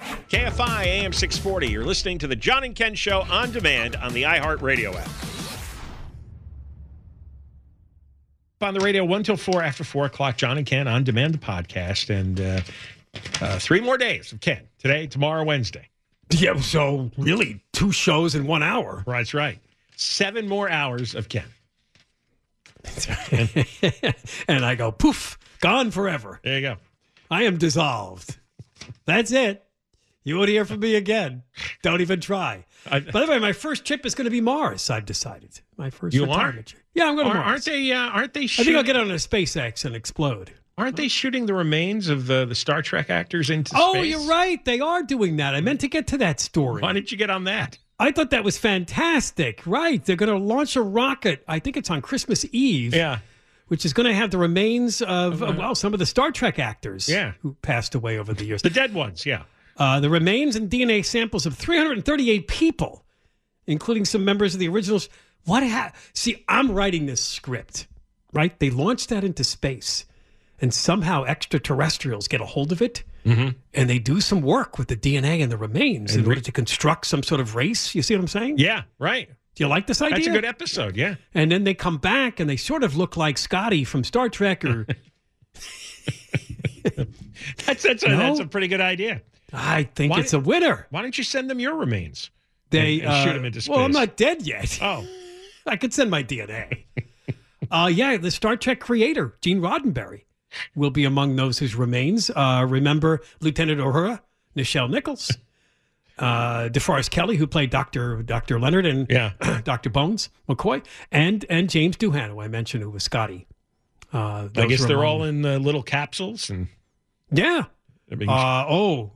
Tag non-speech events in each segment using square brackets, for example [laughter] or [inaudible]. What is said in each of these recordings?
KFI AM 640. You're listening to the John and Ken Show on demand on the iHeartRadio app. On the radio, 1 till 4 after 4 o'clock, John and Ken on demand, the podcast. And uh, uh, three more days of Ken today, tomorrow, Wednesday. Yeah, so really two shows in one hour. That's right. Seven more hours of Ken. [laughs] and I go, poof, gone forever. There you go. I am dissolved. That's it. You won't hear from me again. Don't even try. I- By the way, my first trip is going to be Mars. I've decided. My first You retirement are? trip. Yeah, I'm going to Are, Mars. aren't they? Uh, aren't they? I think I'll get on a SpaceX and explode. Aren't they shooting the remains of the, the Star Trek actors into Oh, space? Oh, you're right. They are doing that. I meant to get to that story. Why didn't you get on that? I thought that was fantastic. Right. They're going to launch a rocket. I think it's on Christmas Eve. Yeah. Which is going to have the remains of, uh, well, some of the Star Trek actors Yeah. who passed away over the years. The dead ones, yeah. Uh, the remains and DNA samples of 338 people, including some members of the originals. What ha- See, I'm writing this script, right? They launched that into space, and somehow extraterrestrials get a hold of it, and they do some work with the DNA and the remains in re- order to construct some sort of race. You see what I'm saying? Yeah, right. Do you like this idea? That's a good episode, yeah. And then they come back and they sort of look like Scotty from Star Trek, or [laughs] [laughs] That's that's a, No? that's a pretty good idea. I think Why- it's a winner. Why don't you send them your remains? They And- and shoot uh, 'em into space. Well, I'm not dead yet. Oh, [laughs] I could send my DNA. [laughs] uh, yeah, the Star Trek creator, Gene Roddenberry, will be among those whose remains. Uh, remember Lieutenant Uhura, Nichelle Nichols, [laughs] uh, DeForest Kelley, who played Dr. Dr. Leonard and Yeah. [clears throat] Dr. Bones McCoy, and and James Doohan, who I mentioned, who was Scotty. Uh, I guess they're all in uh, little capsules and Yeah. Uh, oh,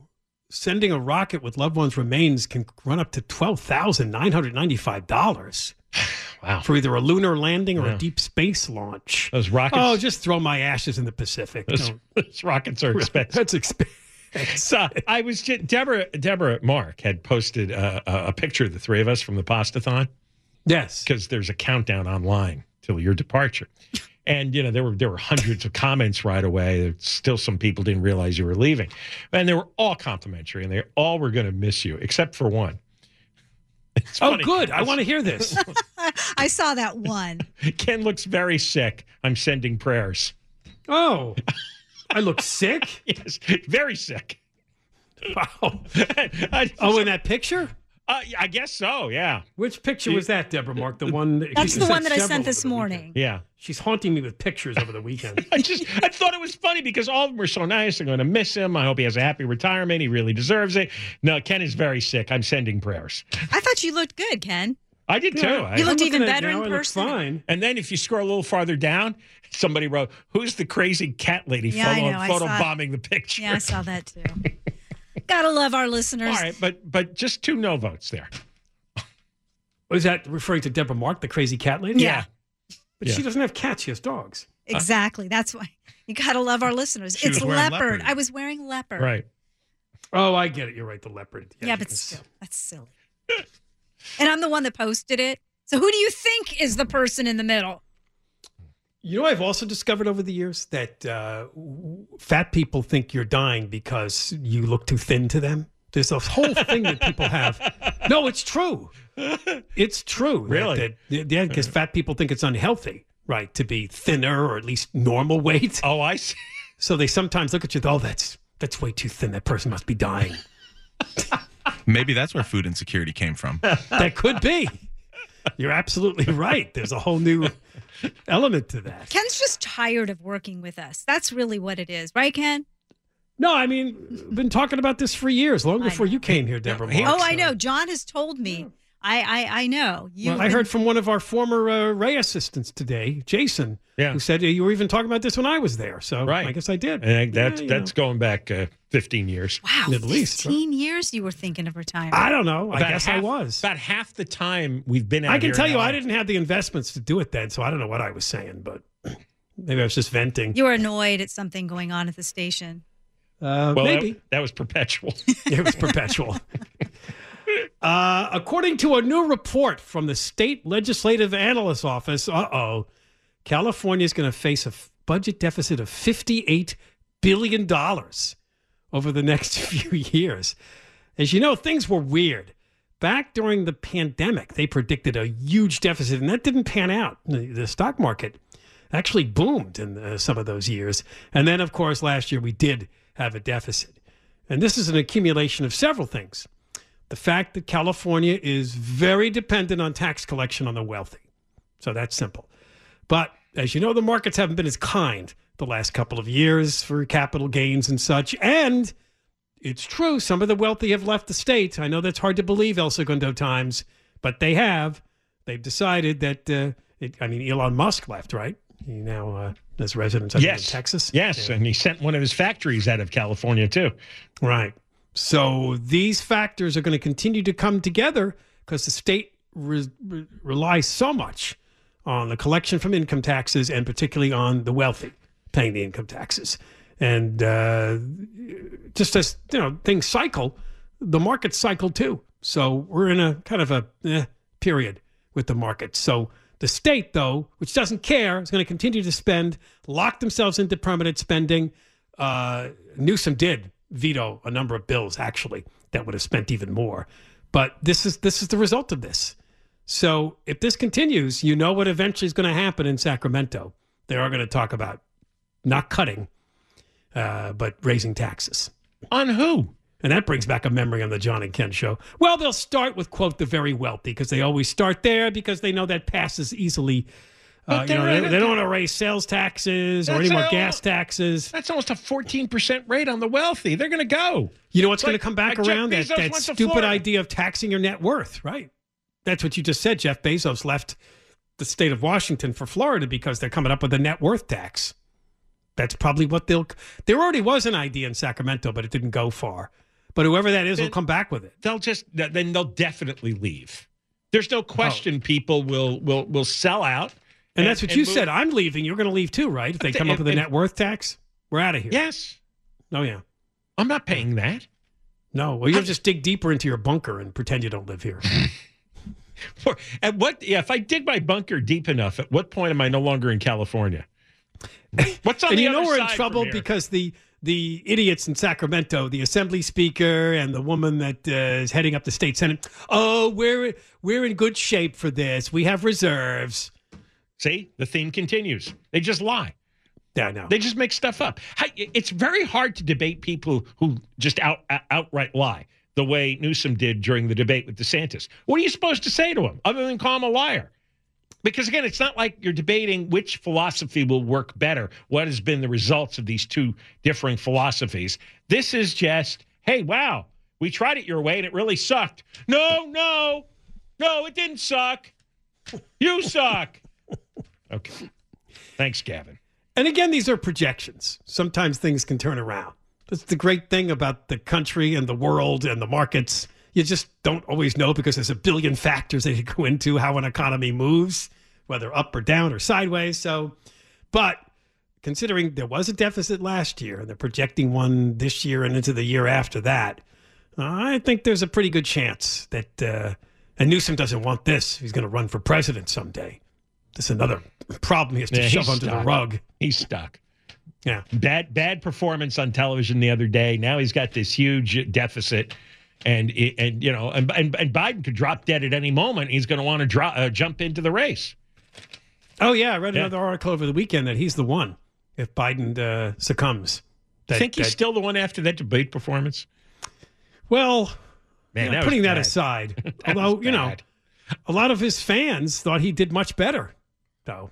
sending a rocket with loved ones' remains can run up to twelve thousand nine hundred ninety-five dollars [sighs] wow. for either a lunar landing or Yeah. a deep space launch. Those rockets. Oh, just throw my ashes in the Pacific. those, [laughs] those rockets are expensive. That's expensive. So I was just, Deborah. Deborah Mark had posted uh, a a picture of the three of us from the pastathon Yes. because there's a countdown online till your departure. And you know there were there were hundreds of comments right away. Still, some people didn't realize you were leaving, and they were all complimentary, and they all were going to miss you, except for one. [laughs] It's Oh, funny. good. I want to hear this. [laughs] [laughs] I saw that one. Ken looks very sick. I'm sending prayers. Oh, I look sick. Yes, very sick. Wow. I- Oh, in that picture? Uh, I guess so. Yeah. Which picture was that, Deborah Mark? The [laughs] one that, That's the one that I sent this the weekend. morning. Yeah. She's haunting me with pictures over the weekend. [laughs] I just I thought it was funny because all of them were so nice. I'm going to miss him. I hope he has a happy retirement. He really deserves it. No, Ken is very sick. I'm sending prayers. I thought you looked good, Ken. I did too. You looked I'm even looking at it better now, in person. Fine. and then if you scroll a little farther down, somebody wrote, "Who's the crazy cat lady Yeah, I photo know, I photo saw it. bombing the picture?" Yeah, I saw that too. [laughs] Gotta love our listeners. All right, but but just two no votes there. Was that referring to Deborah Mark, the crazy cat lady? Yeah. But Yeah. she doesn't have cats, she has dogs. Exactly. That's why you gotta love our listeners. She it's was wearing leopard. leopard. I was wearing leopard. Right. Oh, I get it. You're right. The leopard. Yeah, you but can still, s- that's silly. and I'm the one that posted it. So who do you think is the person in the middle? You know, I've also discovered over the years that uh, fat people think you're dying because you look too thin to them. There's a whole thing that people have. [laughs] No, it's true. It's true. that- Really? That, yeah, because fat people think it's unhealthy, right, to be thinner or at least normal weight. Oh, I see. [laughs] So they sometimes look at you. Oh, that's that's way too thin. That person must be dying. [laughs] Maybe that's where food insecurity came from. that could be. You're absolutely right. There's a whole new element to that. Ken's just tired of working with us. That's really what it is, right, Ken? No, I mean, been talking about this for years, long I before you came here, Deborah. he- Mark, oh, I know. John has told me. I I, I know. You. Well, I heard from one of our former uh, Ray assistants today, Jason, Yeah. who said you were even talking about this when I was there. So Right. I guess I did. And that's Yeah, you that's going back uh, 15 years. Wow, At least, right? fifteen years you were thinking of retiring. I don't know. I About guess I was. About half the time we've been out I can here tell you, I didn't have the investments to do it then, so I don't know what I was saying, but [clears throat] maybe I was just venting. you were annoyed at something going on at the station. Uh, Well, that- maybe. that was perpetual. [laughs] it was [laughs] perpetual. Uh, according to a new report from the state legislative analyst office, uh oh, California is going to face a f- budget deficit of $58 billion over the [laughs] next few years. As you know, things were weird. Back during the pandemic, they predicted a huge deficit, and that didn't pan out. The, stock market actually boomed in uh, some of those years. And then, of course, last year we did have a deficit. And this is an accumulation of several things. The fact that California is very dependent on tax collection on the wealthy. So that's simple. But as you know, the markets haven't been as kind the last couple of years for capital gains and such. And it's true, some of the wealthy have left the state. I know that's hard to believe, El Segundo Times, but they have. They've decided that, uh, it, I mean, Elon Musk left, right? He now uh, has residence yes. in Texas. Yes, and he sent one of his factories out of California too. Right. So these factors are going to continue to come together because the state re- re- relies so much on the collection from income taxes and particularly on the wealthy paying the income taxes. And uh, just as you know, things cycle, the markets cycle too. So we're in a kind of a eh, period with the market. So the state, though, which doesn't care, is going to continue to spend, lock themselves into permanent spending. Uh, Newsom did veto a number of bills actually that would have spent even more. But this is this is the result of this. So if this continues, you know what eventually is going to happen in Sacramento. They are going to talk about not cutting, uh, but raising taxes. On who? And that brings back a memory on the John and Ken show. Well, they'll start with, quote, the very wealthy, because they always start there because they know that passes easily. Uh, you know, they, they don't want to raise sales taxes or any more gas taxes. That's almost a 14% rate on the wealthy. They're going to go. You know what's Like- going to come back like around? That, that stupid idea of taxing your net worth, right? That's what you just said. Jeff Bezos left the state of Washington for Florida because they're coming up with a net worth tax. That's probably what they'll. There already was an idea in Sacramento, but it didn't go far. But whoever that is will come back with it. They'll just then they'll definitely leave. There's Oh. no question people will will will sell out. And, that's what and you move- said. I'm leaving. You're going to leave too, right? If they come up with a net worth tax, we're out of here. Yes. Oh yeah. I'm not paying that. No. Well, you'll just dig deeper into your bunker and pretend you don't live here. [laughs] For, at what yeah, if I dig my bunker deep enough, at what point am I no longer in California? What's on and the you know we're in trouble because the the idiots in Sacramento, the assembly speaker and the woman that uh, is heading up the state senate. Oh, we're we're in good shape for this. We have reserves. See, the theme continues. They just lie. Yeah, I know. They just make stuff up. It's very hard to debate people who just out, out- outright lie. the way Newsom did during the debate with DeSantis. What are you supposed to say to him other than call him a liar? Because again, it's not like you're debating which philosophy will work better. What has been the results of these two differing philosophies? This is just, hey, wow, we tried it your way and it really sucked. No, no, no, it didn't suck. You suck. Okay. Thanks, Gavin. And again, these are projections. Sometimes things can turn around. That's the great thing about the country and the world and the markets. You just don't always know because there's a billion factors that [laughs] go into how an economy moves, whether up or down or sideways. So, but considering there was a deficit last year and they're projecting one this year and into the year after that, I think there's a pretty good chance that, uh, and Newsom doesn't want this. He's going to run for president someday. That's another problem he has to Yeah, shove under the rug. He's stuck. Yeah. Bad bad performance on television the other day. Now he's got this huge deficit, and and you know, and and, and Biden could drop dead at any moment. He's going to want to drop uh, jump into the race. Oh yeah, I read Yeah. another article over the weekend that he's the one if Biden uh, succumbs. I think he's that- still the one after that debate performance. well. Man, yeah, that putting that aside, [laughs] That although you know, a lot of his fans thought he did much better, though.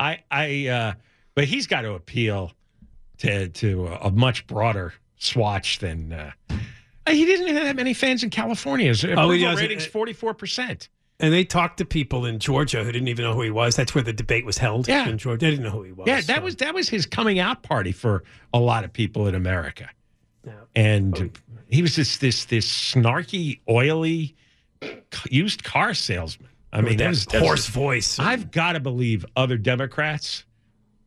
I I uh, but he's got to appeal to to a, a much broader swatch than. Uh, he didn't have that many fans in California. His approval Oh, he doesn't. ratings forty four percent. And they talked to people in Georgia who didn't even know who he was. That's where the debate was held. Yeah. in Georgia, they didn't know who he was. Yeah, that so- was that was his coming out party for a lot of people in America. Yeah. And he was this this this snarky, oily, used car salesman. I mean, With that that was, that was- hoarse voice. I've got to believe other Democrats,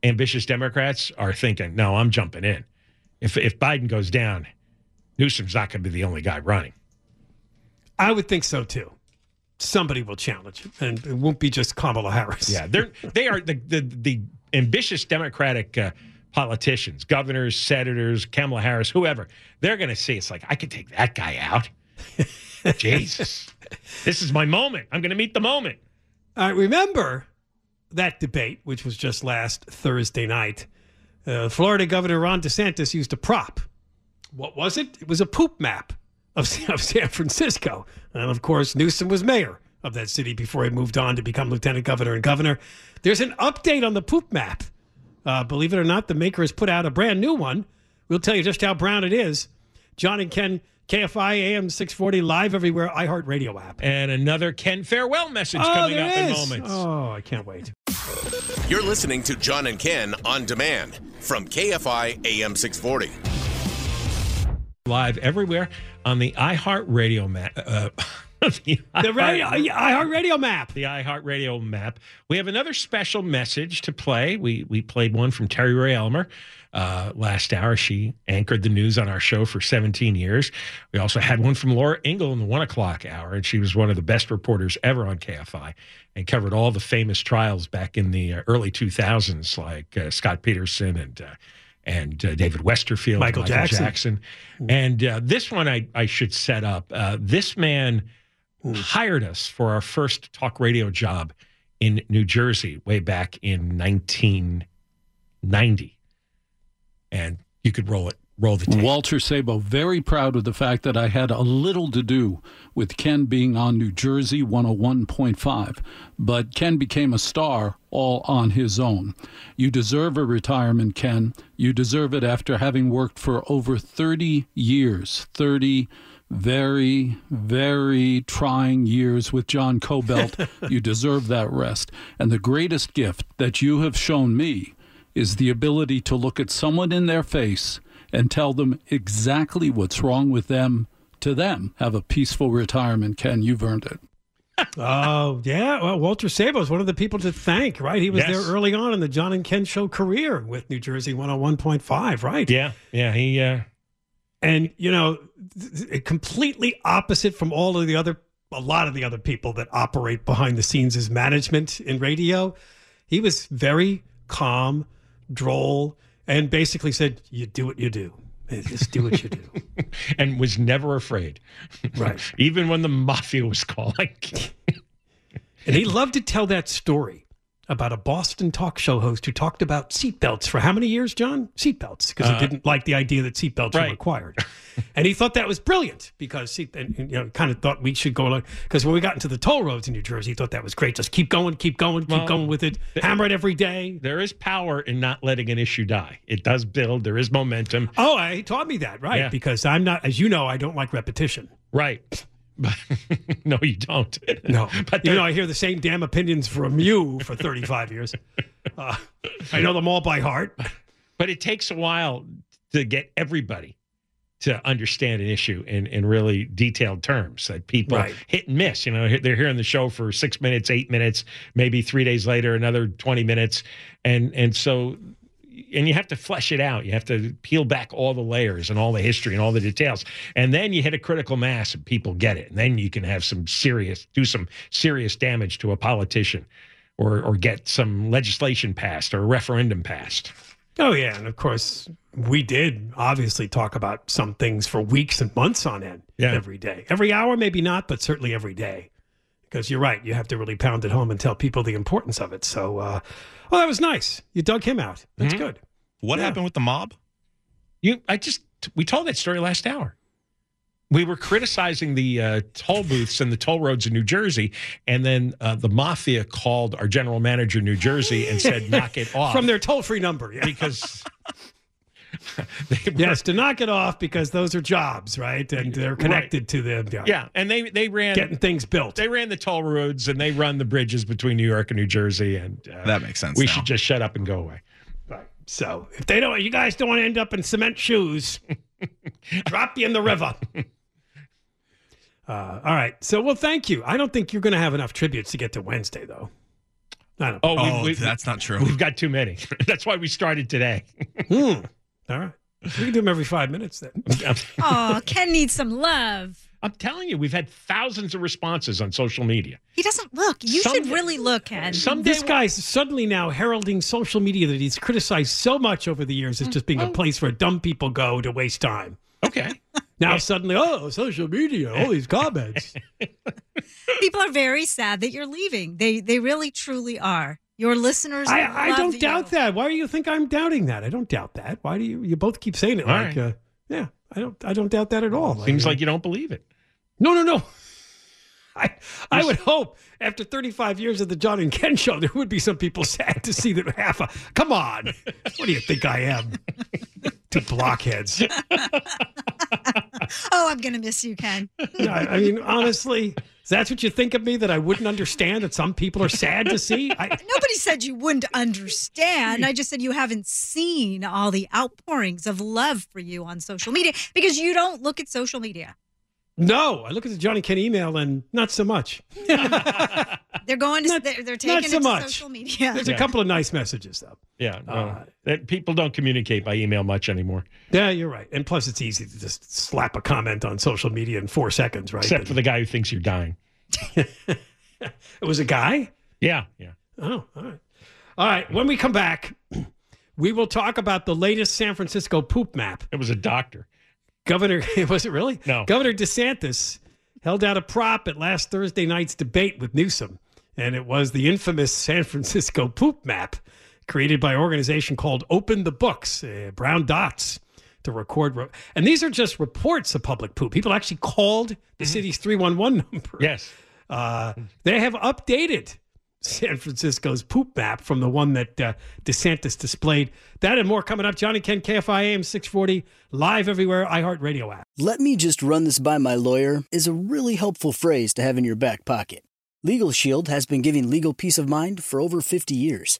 ambitious Democrats, are thinking, "No, I'm jumping in. If if Biden goes down, Newsom's not going to be the only guy running." I would think so too. Somebody will challenge, him, and it won't be just Kamala Harris. Yeah, they're they are the the, the ambitious Democratic uh, politicians, governors, senators, Kamala Harris, whoever. They're going to see it's like I could take that guy out. [laughs] Jesus, this is my moment. I'm going to meet the moment. I remember that debate, which was just last Thursday night. Uh, Florida Governor Ron DeSantis used a prop. What was it? It was a poop map of, [laughs] of San Francisco. And of course, Newsom was mayor of that city before he moved on to become lieutenant governor and governor. There's an update on the poop map. Uh, believe it or not, the maker has put out a brand new one. We'll tell you just how brown it is. John and Ken, KFI AM 640 live everywhere, iHeartRadio app. And another Ken farewell message Oh, coming there up in is. moments. Oh, I can't wait. You're listening to John and Ken on demand from KFI AM 640. Live everywhere on the iHeartRadio map. Uh, [laughs] the The radio, iHeartRadio map. the iHeartRadio map. We have another special message to play. We we played one from Terri-Rae Elmer uh, last hour. She anchored the news on our show for 17 years. We also had one from Laura Ingle in the one o'clock hour, and she was one of the best reporters ever on KFI and covered all the famous trials back in the uh, early 2000s, like uh, Scott Peterson and. Uh, and uh, David Westerfield, Michael Jackson. Jackson. And uh, this one I, I should set up. Uh, this man hired us for our first talk radio job in New Jersey way back in 1990. And you could roll it, roll the tape. Walter Sabo, very proud of the fact that I had a little to do with Ken being on New Jersey 101.5, but Ken became a star all on his own. You deserve a retirement, Ken. You deserve it after having worked for over 30 years, 30 very, very trying years with John Kobylt. [laughs] you deserve that rest. And the greatest gift that you have shown me is the ability to look at someone in their face and tell them exactly what's wrong with them to them. Have a peaceful retirement, Ken. You've earned it. [laughs] Oh, yeah. Well, Walter Sabo is one of the people to thank, right? He was Yes. there early on in the John and Ken show career with New Jersey 101.5, right? Yeah, yeah. He, uh, And, you know, th- th- completely opposite from all of the other, a lot of the other people that operate behind the scenes as management in radio. He was very calm, droll, and basically said, You do what you do. Just do what you do. [laughs] and was never afraid. Right. [laughs] Even when the mafia was calling. [laughs] And he loved to tell that story about a Boston talk show host who talked about seatbelts for how many years, John? Seatbelts, because Uh, he didn't like the idea that seatbelts were required. [laughs] and he thought that was brilliant because he and, and, you know, kind of thought we should go along because when we got into the toll roads in New Jersey, he thought that was great. Just keep going, keep going, keep Well, going with it. Hammer it every day. There is power in not letting an issue die. It does build. There is momentum. Oh, I, he taught me that, right? Yeah. Because I'm not, as you know, I don't like repetition. Right. [laughs] No, you don't. No, [laughs] but you know, I hear the same damn opinions from you for 35 years, [laughs] uh, I know them all by heart. but it takes a while to get everybody to understand an issue in, in really detailed terms that people Right. hit and miss. You know, they're hearing the show for six minutes, eight minutes, maybe three days later, another 20 minutes. And, and so, and you have to flesh it out. You have to peel back all the layers and all the history and all the details. And then you hit a critical mass and people get it. And then you can have some serious, do some serious damage to a politician or, or get some legislation passed or a referendum passed. Oh, yeah. And of course, we did obviously talk about some things for weeks and months on end Yeah. every day. Every hour, maybe not, but certainly every day. Because you're right. You have to really pound it home and tell people the importance of it. So, uh, well, that was nice. You dug him out. That's Mhm. good. What Yeah. happened with the mob? You, I just we told that story last hour. We were criticizing the uh, toll booths and the toll roads in New Jersey, and then uh, the mafia called our general manager New Jersey and said, [laughs] "Knock it off," From their toll free number. Yeah. because [laughs] yes, to knock it off because those are jobs, right? And they're connected to them. yeah, and they they ran Getting things built. they ran the toll roads and they run the bridges between New York and New Jersey, and uh, That makes sense. we now. should just shut up and go away. Right. So if they don't, you guys don't want to end up in cement shoes, [laughs] drop you in the river. Uh, all right. So, well, thank you. I don't think you're going to have enough tributes to get to Wednesday, though. I don't. Oh, we- Oh, we, that's not true. we've got too many. That's why we started today. Hmm. All right. We can do them every five minutes then. [laughs] Oh, Ken needs some love. I'm telling you, we've had thousands of responses on social media. He doesn't look. You should really look, Ken. Someday This guy's suddenly now heralding social media that he's criticized so much over the years as just being a mm. place where dumb people go to waste time. Okay. [laughs] Now suddenly, oh, social media, all these comments. [laughs] People are very sad that you're leaving. They they really truly are. Your listeners. I, I love don't you. doubt that. Why do you think I'm doubting that? I don't doubt that. Why do you? You both keep saying it All like, right. uh, yeah. I don't. I don't doubt that at all. Seems like you don't believe it. no, no, no. [laughs] I I would hope after 35 years of the John and Ken show, there would be some people [laughs] sad to see that half a. Come on, what do you think I am? [laughs] Two blockheads. [laughs] Oh, I'm gonna miss you, Ken. [laughs] I mean, honestly, that's what you think of me that I wouldn't understand that some people are sad to see. I, [laughs] Nobody said you wouldn't understand. I just said you haven't seen all the outpourings of love for you on social media because you don't look at social media. No, I look at the Johnny and Ken email and not so much. [laughs] They're going to. Not- they're, they're not taking so it to much. social media. There's Yeah. a couple of nice messages though. Yeah. No, Uh, that people don't communicate by email much anymore, Yeah, you're right. And plus, it's easy to just slap a comment on social media in four seconds, right? except for the guy who thinks you're dying. [laughs] it was a guy. Yeah. Yeah. Oh, all right. All right. When we come back, [clears throat] we will talk about the latest San Francisco poop map. It was a doctor. Governor, [laughs] was it really? No. Governor DeSantis held out a prop at last Thursday night's debate with Newsom, and it was the infamous [laughs] San Francisco poop map created by an organization called Open the Books, uh, brown dots to record. Re- and these are just reports of public poop. People actually called the city's 311 number. Yes. Uh, they have updated San Francisco's poop map from the one that uh, DeSantis displayed. That and more coming up. Johnny Ken, KFI AM 640, live everywhere, iHeartRadio app. Let me just run this by my lawyer is a really helpful phrase to have in your back pocket. Legal Shield has been giving legal peace of mind for over 50 years.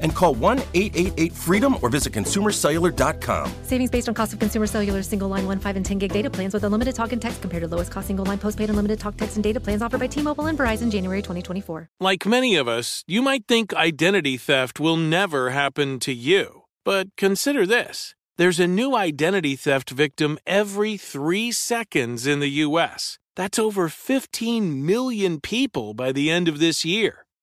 and call 1 888 freedom or visit consumercellular.com. Savings based on cost of consumer cellular single line 1, 5, and 10 gig data plans with unlimited talk and text compared to lowest cost single line postpaid unlimited talk, text, and data plans offered by T Mobile and Verizon January 2024. Like many of us, you might think identity theft will never happen to you. But consider this there's a new identity theft victim every three seconds in the U.S. That's over 15 million people by the end of this year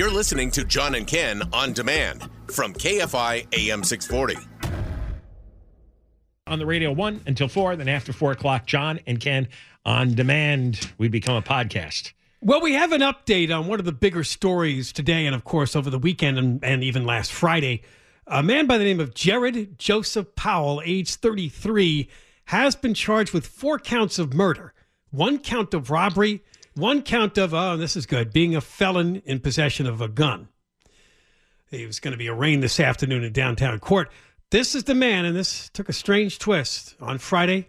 You're listening to John and Ken on demand from KFI AM 640. On the radio one until four, then after four o'clock, John and Ken on demand. We become a podcast. Well, we have an update on one of the bigger stories today, and of course, over the weekend and, and even last Friday. A man by the name of Jerrid Joseph Powell, age 33, has been charged with four counts of murder, one count of robbery, one count of, oh, this is good, being a felon in possession of a gun. He was going to be arraigned this afternoon in downtown court. This is the man, and this took a strange twist. On Friday,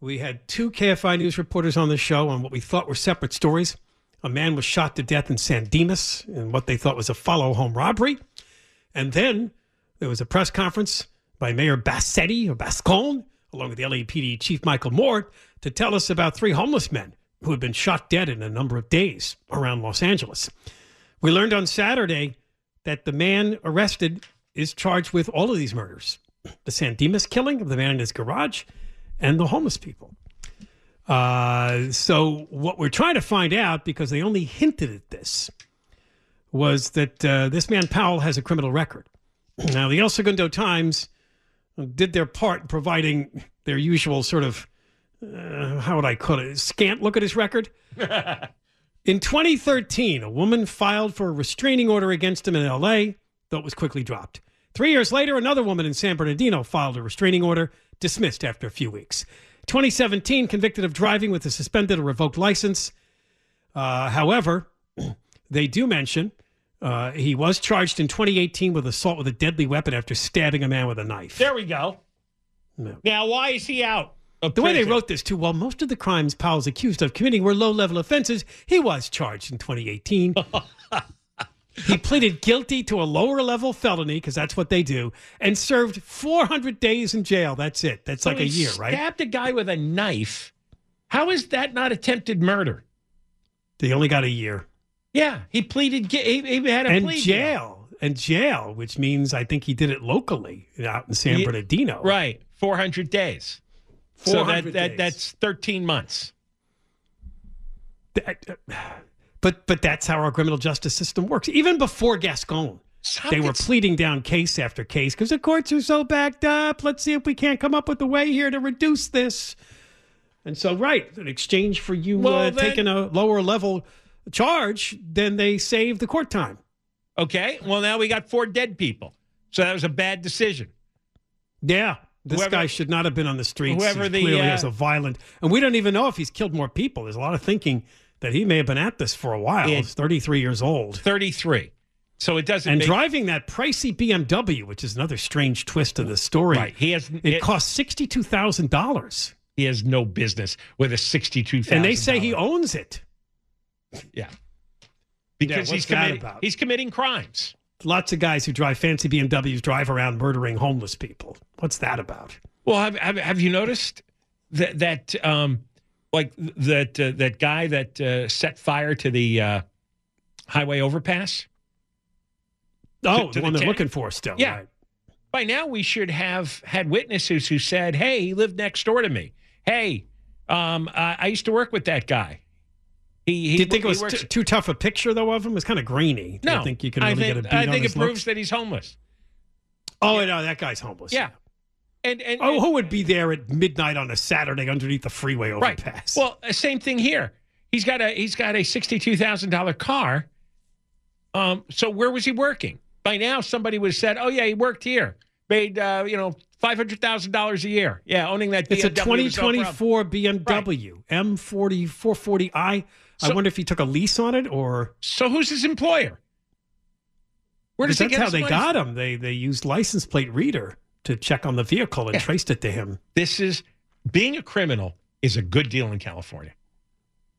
we had two KFI News reporters on the show on what we thought were separate stories. A man was shot to death in San Dimas in what they thought was a follow home robbery. And then there was a press conference by Mayor Bassetti or Bascon, along with the LAPD Chief Michael Moore, to tell us about three homeless men who had been shot dead in a number of days around Los Angeles. We learned on Saturday that the man arrested is charged with all of these murders the San Dimas killing of the man in his garage and the homeless people. Uh, so, what we're trying to find out, because they only hinted at this, was that uh, this man Powell has a criminal record. Now, the El Segundo Times did their part in providing their usual sort of uh, how would I call it? Scant look at his record. [laughs] in 2013, a woman filed for a restraining order against him in LA, though it was quickly dropped. Three years later, another woman in San Bernardino filed a restraining order, dismissed after a few weeks. 2017, convicted of driving with a suspended or revoked license. Uh, however, [clears throat] they do mention uh, he was charged in 2018 with assault with a deadly weapon after stabbing a man with a knife. There we go. No. Now, why is he out? The way they wrote this, too, while most of the crimes Powell's accused of committing were low level offenses, he was charged in 2018. [laughs] he pleaded guilty to a lower level felony, because that's what they do, and served 400 days in jail. That's it. That's So like a he year, right? Stabbed a guy with a knife. How is that not attempted murder? They only got a year. Yeah, he pleaded. He, he had a and plea deal. jail. And jail, which means I think he did it locally out in San Ye- Bernardino. Right, four hundred days. So that, that days. that's thirteen months. That- But but that's how our criminal justice system works. Even before Gascon, they were pleading down case after case because the courts are so backed up. Let's see if we can't come up with a way here to reduce this. And so, right, in exchange for you Well, uh, then- taking a lower level charge, then they save the court time. Okay, well now we got four dead people. So that was a bad decision. Yeah. This Whoever- guy should not have been on the streets. whoever he the, clearly uh, has a violent, and we don't even know if he's killed more people. There's a lot of thinking that he may have been at this for a while. He's 33 years old. Thirty-three. So it doesn't. and make, driving that pricey BMW, which is another strange twist of the story. Right. He has. It, It, cost sixty-two thousand dollars, he has no business with a sixty-two thousand. and they say he owns it. Yeah. Because what's he's committing. He's committing crimes. Lots of guys who drive fancy BMWs drive around murdering homeless people. What's that about? Well, have have, have you noticed that that um, like that uh, that guy that uh, set fire to the uh, highway overpass? Oh, to the the one they're tent? looking for still. Yeah. right. By now, we should have had witnesses who said, "Hey, he lived next door to me. Hey, um, I, I used to work with that guy." He, he Do you think it was works- t- too tough a picture though of him? It was kind of grainy. Do no, you think you can I really think, get a beat I think it proves looks? that he's homeless. Oh no, that guy's homeless. Yeah, and and Oh, who would be there at midnight on a Saturday underneath the freeway right. overpass? Well, uh, same thing here. He's got a he's got a sixty-two thousand dollar car. Um, so where was he working? By now, somebody would have said, "Oh yeah, he worked here. Made uh, you know five hundred thousand dollars a year. Yeah, owning that. It's a BMW was no problem." 2024 BMW M40 440i. I So- wonder if he took a lease on it or So who's his employer? Where does he that's get how they money got him. They they used license plate reader to check on the vehicle and Yeah. traced it to him. This is being a criminal is a good deal in California.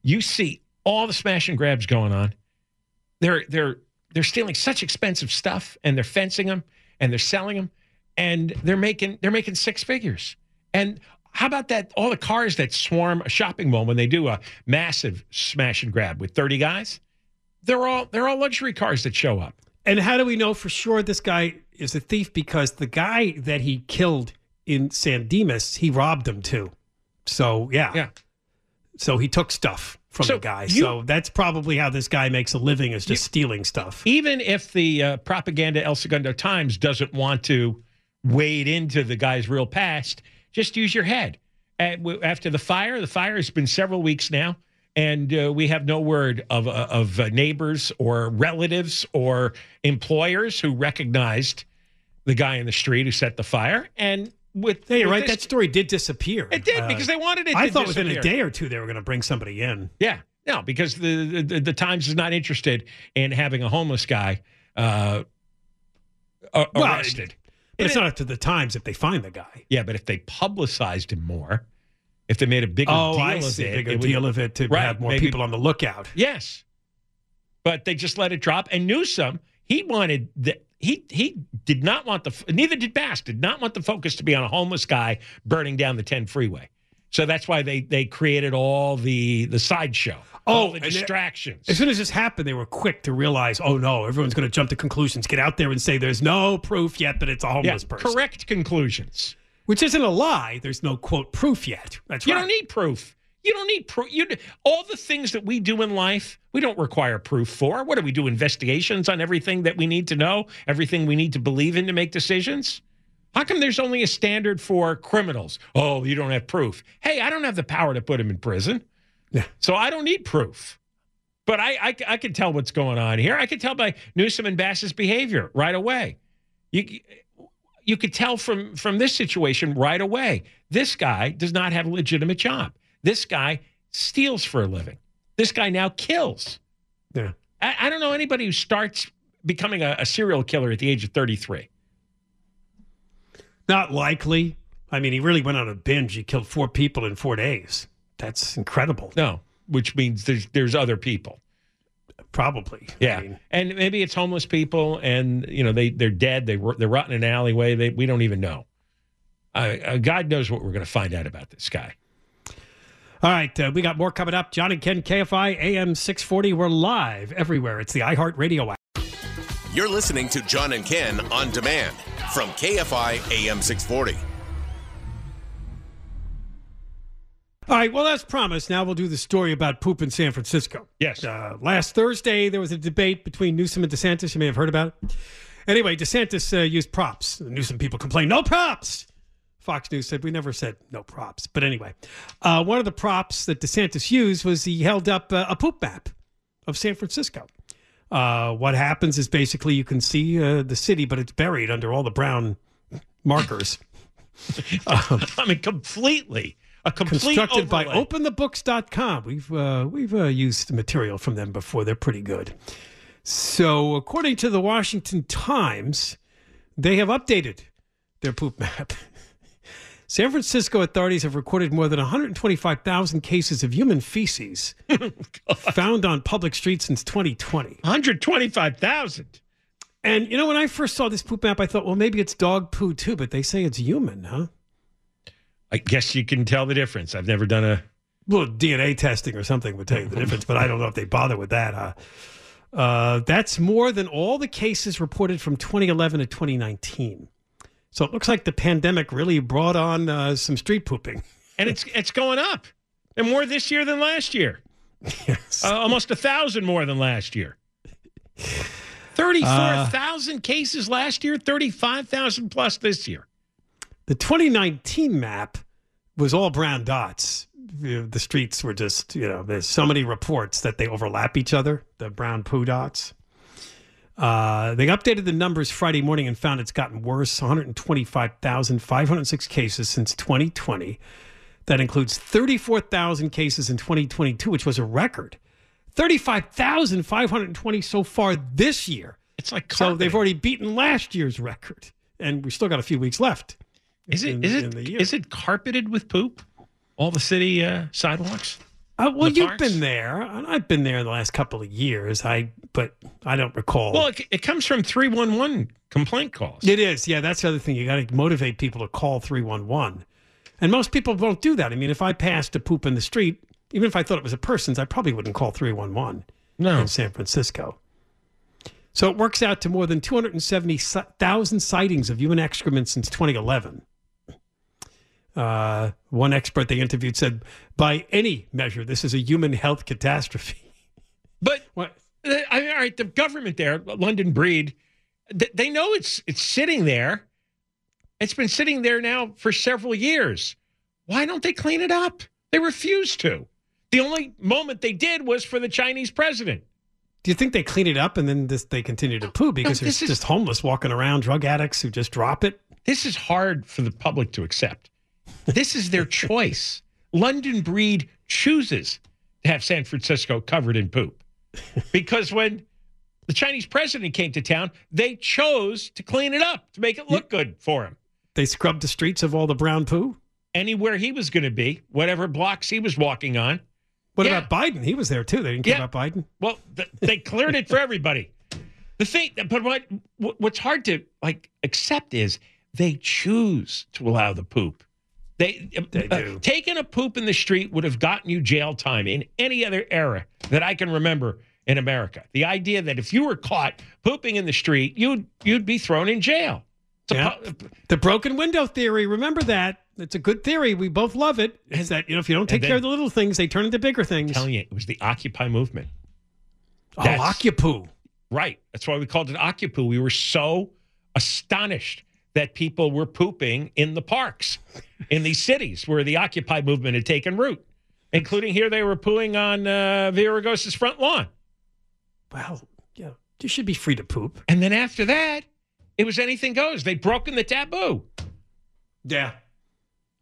You see all the smash and grabs going on. They're they're they're stealing such expensive stuff and they're fencing them and they're selling them and they're making they're making six figures. And how about that? All the cars that swarm a shopping mall when they do a massive smash and grab with thirty guys, they're all they're all luxury cars that show up. And how do we know for sure this guy is a thief? Because the guy that he killed in San Dimas, he robbed him too. So yeah, Yeah. So he took stuff from So the guy. you- so that's probably how this guy makes a living is just stealing stuff. even if the uh, propaganda El Segundo Times doesn't want to wade into the guy's real past, just use your head. After the fire, the fire has been several weeks now, and uh, we have no word of uh, of uh, neighbors or relatives or employers who recognized the guy in the street who set the fire. And with Hey, with right. this- That story did disappear. it did Uh, because they wanted it. I thought within a day or two they were going to bring somebody in. Yeah, no, because the the, the Times is not interested in having a homeless guy uh, Well, arrested. It's It- not up to the Times if they find the guy. Yeah, but if they publicized him more, if they made a bigger oh, deal I of see. it, bigger it would- deal of it to Right, have more maybe- people on the lookout. Yes, but they just let it drop. And Newsom, he wanted that. He he did not want the. Neither did Bass. Did not want the focus to be on a homeless guy burning down the 10 freeway. So that's why they they created all the the sideshow, oh, all the distractions. As soon as this happened, they were quick to realize, oh no, everyone's going to jump to conclusions. Get out there and say there's no proof yet that it's a yeah, homeless person. correct conclusions. Which isn't a lie. There's no quote proof yet. That's You right. You don't need proof. You don't need proof. You all the things that we do in life, we don't require proof for. What do we do? Investigations on everything that we need to know, everything we need to believe in to make decisions. How come there's only a standard for criminals? Oh, you don't have proof. Hey, I don't have the power to put him in prison, Yeah. so I don't need proof. But I, I, I can tell what's going on here. I can tell by Newsom and Bass's behavior right away. You, you could tell from from this situation right away. This guy does not have a legitimate job. This guy steals for a living. This guy now kills. Yeah. I, I don't know anybody who starts becoming a, a serial killer at the age of 33. Not likely. I mean, he really went on a binge. He killed four people in four days. That's incredible. No, which means there's there's other people. Probably. Yeah, I mean, and maybe it's homeless people, and you know they they're dead. They were- they're rotting in an alleyway. They we don't even know. Uh, uh, God knows what we're going to find out about this guy. all right. Uh, we got more coming up. John and Ken, KFI AM 640. We're live everywhere. It's the iHeartRadio app. You're listening to John and Ken on demand from KFI AM 640. All right. Well, as promised, now we'll do the story about poop in San Francisco. Yes. Uh, last Thursday, there was a debate between Newsom and DeSantis. You may have heard about it. Anyway, DeSantis uh, used props. The Newsom people complained, no props. Fox News said, we never said no props. But anyway, uh, one of the props that DeSantis used was he held up uh, a poop map of San Francisco. Uh, what happens is basically you can see uh, the city, but it's buried under all the brown markers. [laughs] I mean, completely a complete constructed by overlay. openthebooks.com. We've uh, we've uh, used material from them before. They're pretty good. So, according to the Washington Times, they have updated their poop map. [laughs] San Francisco authorities have recorded more than 125,000 cases of human feces [laughs] found on public streets since 2020. 125,000. And you know, when I first saw this poop map, I thought, well, maybe it's dog poo too, but they say it's human, huh? I guess you can tell the difference. I've never done a. Well, DNA testing or something would tell you the [laughs] difference, but I don't know if they bother with that, huh? Uh, that's more than all the cases reported from 2011 to 2019. So it looks like the pandemic really brought on uh, some street pooping. And it's it's going up, and more this year than last year. Yes. Uh, almost a thousand more than last year. Thirty-four thousand cases last year. Thirty-five thousand plus this year. The 2019 map was all brown dots. The streets were just, you know, there's so many reports that they overlap each other, the brown poo dots. Uh, they updated the numbers Friday morning and found it's gotten worse 125,506 cases since 2020. That includes 34,000 cases in 2022, which was a record. 35,520 so far this year. It's like so they've already beaten last year's record, and we still got a few weeks left. Is it in- is it is it carpeted with poop? All the city uh, sidewalks. Uh, well, you've parks? been there, and I've been there in the last couple of years. I, but I don't recall. Well, it, it comes from three one one complaint calls. it is, yeah. That's the other thing. You got to motivate people to call three one one, and most people won't do that. I mean, if I passed a poop in the street, even if I thought it was a person's, I probably wouldn't call three one one No. in San Francisco. So it works out to more than two hundred and seventy thousand sightings of human excrement since twenty eleven. Uh, one expert they interviewed said, by any measure, this is a human health catastrophe. But [laughs] What? I mean, all right, the government there, London Breed, they know it's it's sitting there. It's been sitting there now for several years. Why don't they clean it up? They refuse to. The only moment they did was for the Chinese president. Do you think they clean it up and then this, they continue to poo because this there's is- just homeless walking around, drug addicts who just drop it? This is hard for the public to accept. This is their [laughs] choice. London Breed chooses to have San Francisco covered in poop. [laughs] Because when the Chinese president came to town, they chose to clean it up to make it look good for him. They scrubbed the streets of all the brown poo. Anywhere he was going to be, whatever blocks he was walking on. What Yeah. about Biden? He was there too. They didn't care Yeah. about Biden. Well, th- they cleared it for everybody. The thing, but what what- what's hard to like accept is they choose to allow the poop. They, They uh, do. taking a poop in the street would have gotten you jail time in any other era that I can remember in America. The idea that if you were caught pooping in the street, you'd you'd be thrown in jail. Yeah. pu- The broken window theory. Remember that. It's a good theory. We both love it. Is that you know if you don't take then- care of the little things, they turn into bigger things. I'm telling you, it was the Occupy movement. oh, that's- Occupoo. Right. That's why we called it Occupy. We were so astonished that people were pooping in the parks in these cities where the Occupy movement had taken root, including here they were pooing on uh, Villaraigosa's front lawn. Well, yeah, you should be free to poop. And then after that, it was anything goes. They'd broken the taboo. Yeah.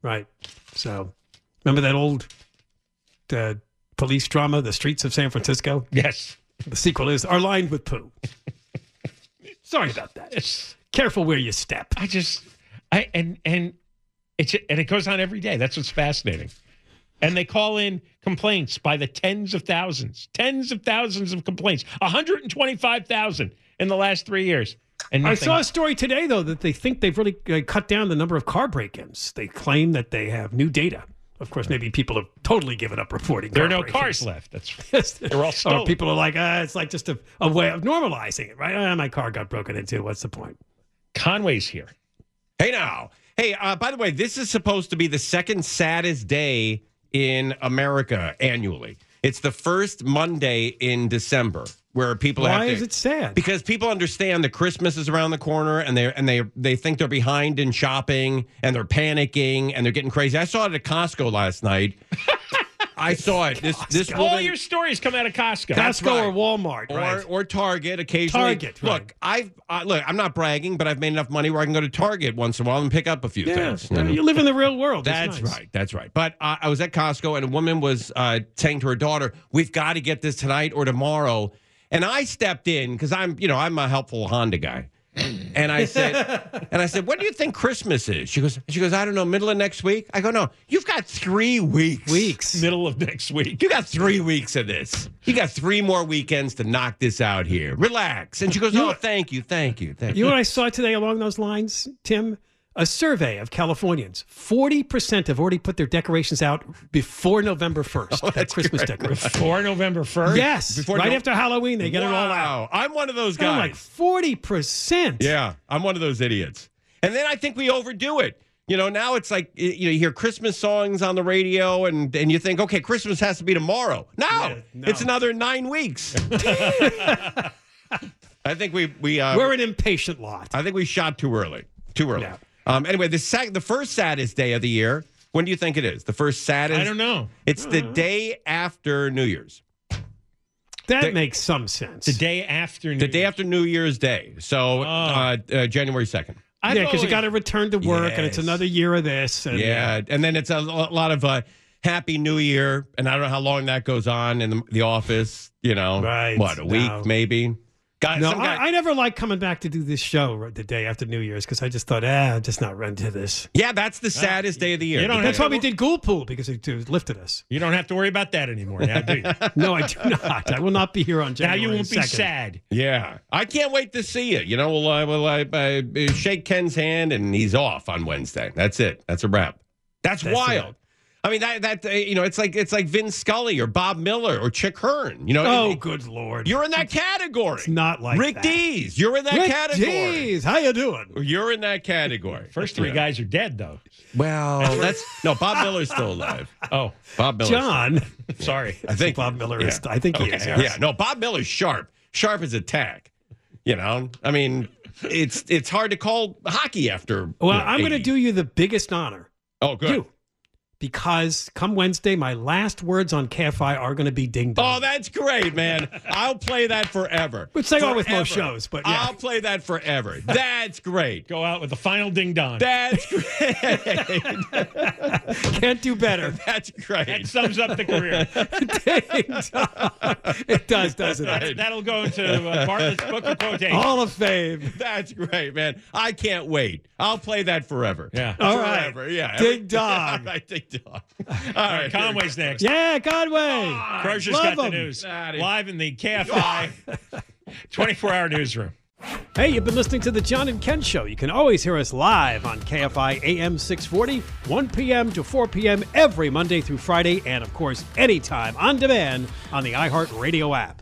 Right. So, remember that old uh, police drama, The Streets of San Francisco? Yes. The sequel is Are Lined with Poo. [laughs] Sorry about that. It's, Careful where you step. I just, I and and it's and it goes on every day. That's what's fascinating. And they call in complaints by the tens of thousands, tens of thousands of complaints, 125,000 in the last three years. And I saw a story today, though, that they think they've really uh, cut down the number of car break ins. They claim that they have new data. Of course, maybe people have totally given up reporting. there are no cars left. That's [laughs] they're all or stolen. people are like, uh, it's like just a, a way of normalizing it, right? Ah, my car got broken into. What's the point? Conway's here. Hey now. Hey, uh, by the way, this is supposed to be the second saddest day in America annually. It's the first Monday in December where people have Why to is it sad? because people understand that Christmas is around the corner and they and they they think they're behind in shopping and they're panicking and they're getting crazy. I saw it at Costco last night. [laughs] I saw it. This this All woman, your stories come out of Costco. That's Costco right. or Walmart, or right? or Target occasionally. Target, Look. I've uh, look. I'm not bragging, but I've made enough money where I can go to Target once in a while and pick up a few yeah, things. you know? you live in the real world. That's nice. right. That's right. But uh, I was at Costco and a woman was uh, saying to her daughter, "We've got to get this tonight or tomorrow." And I stepped in because I'm, you know, I'm a helpful Honda guy. And I said, [laughs] and I said, what do you think Christmas is? She goes, she goes, I don't know, middle of next week. I go, no, you've got three weeks. Weeks. Middle of next week. You got three weeks of this. You got three more weekends to knock this out here. Relax. And she goes, oh, thank you, thank you, thank You you. know what I saw today along those lines, Tim? A survey of Californians. 40% have already put their decorations out before November 1st. [laughs] that Christmas decoration. Before November 1st? Yes. Before right No- after Halloween, they get it all out. I'm one of those I'm guys. like 40%. Yeah, I'm one of those idiots. And then I think we overdo it. You know, now it's like you know, you hear Christmas songs on the radio, and and you think, okay, Christmas has to be tomorrow. No, Yeah, no. it's another nine weeks. [laughs] I think we we uh, We're an impatient lot. I think we shot too early. Too early. Yeah. Um, anyway, the sec- the first saddest day of the year. When do you think it is? The first saddest. I don't know. It's the day after New Year's. That They- makes some sense. The day after New The day after New Year's Day. So uh, uh, January second. Yeah, because you got to return to work, and it's another year of this. And, Yeah, and then it's a lot of uh, Happy New Year, and I don't know how long that goes on in the, the office. You know, Right, What a week, no. maybe. Guys, No, guy- I, I never like coming back to do this show the day after New Year's because I just thought, ah, I'm just not ready to this. yeah, that's the saddest day of the year. you don't That's why we did Ghoul Pool because it, it lifted us. You don't have to worry about that anymore now, do you? [laughs] No, I do not. I will not be here on now you won't be sad. Yeah, I can't wait to see you. You know, we'll, uh, we'll uh, uh, shake Ken's hand, and he's off on Wednesday. That's it. That's a wrap. That's, That's wild. it. I mean, that that uh, you know, it's like it's like Vin Scully or Bob Miller or Chick Hearn. You know, Oh, it- good lord! you're in that category. It's not like Rick that. Dees. You're in that Rick category. Dees, how you doing? You're in that category. [laughs] First three Yeah. guys are dead, though. Well, that's no. Bob Miller's still alive. Oh, Bob Miller. John, [laughs] sorry. I think Bob Miller yeah. is. I think he is. yes. Yeah. No, Bob Miller's sharp. Sharp as a tack. You know, I mean, it's it's hard to call hockey after. Well, you know, I'm going to do you the biggest honor. Oh, good. You. Because come Wednesday, my last words on KFI are going to be ding dong. Oh, that's great, man. I'll play that forever. Which they are with most shows, but yeah. I'll play that forever. That's great. Go out with the final ding dong. That's great. [laughs] Can't do better. That's great. That sums up the career. [laughs] ding dong. It does, doesn't it? That'll go into uh, Bartlett's book of quotations. Hall of Fame. That's great, man. I can't wait. I'll play that forever. Yeah. All right. Forever. Yeah. Ding dong. [laughs] All right, ding dong. All right. Conway's next. Yeah, Conway. Crozier's Love got the 'em. news. Live in the KFI [laughs] 24 hour newsroom. Hey, you've been listening to the John and Ken Show. You can always hear us live on KFI AM 640, 1 p.m. to 4 p.m. every Monday through Friday, and of course, anytime on demand on the iHeartRadio app.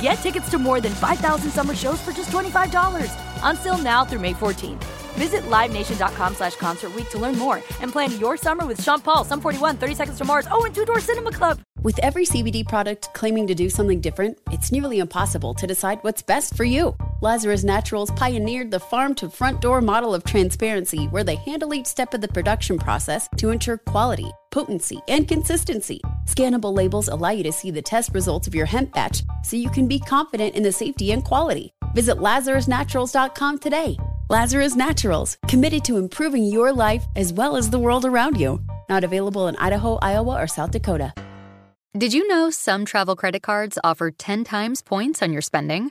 Get tickets to more than 5,000 summer shows for just $25. Until now through May 14th. Visit LiveNation.com slash Concert to learn more and plan your summer with Sean Paul, Sum 41, 30 Seconds to Mars, oh, and Two Door Cinema Club. With every CBD product claiming to do something different, it's nearly impossible to decide what's best for you. Lazarus Naturals pioneered the farm to front door model of transparency where they handle each step of the production process to ensure quality, potency, and consistency. Scannable labels allow you to see the test results of your hemp batch so you can be confident in the safety and quality. Visit LazarusNaturals.com today. Lazarus Naturals, committed to improving your life as well as the world around you. Not available in Idaho, Iowa, or South Dakota. Did you know some travel credit cards offer 10 times points on your spending?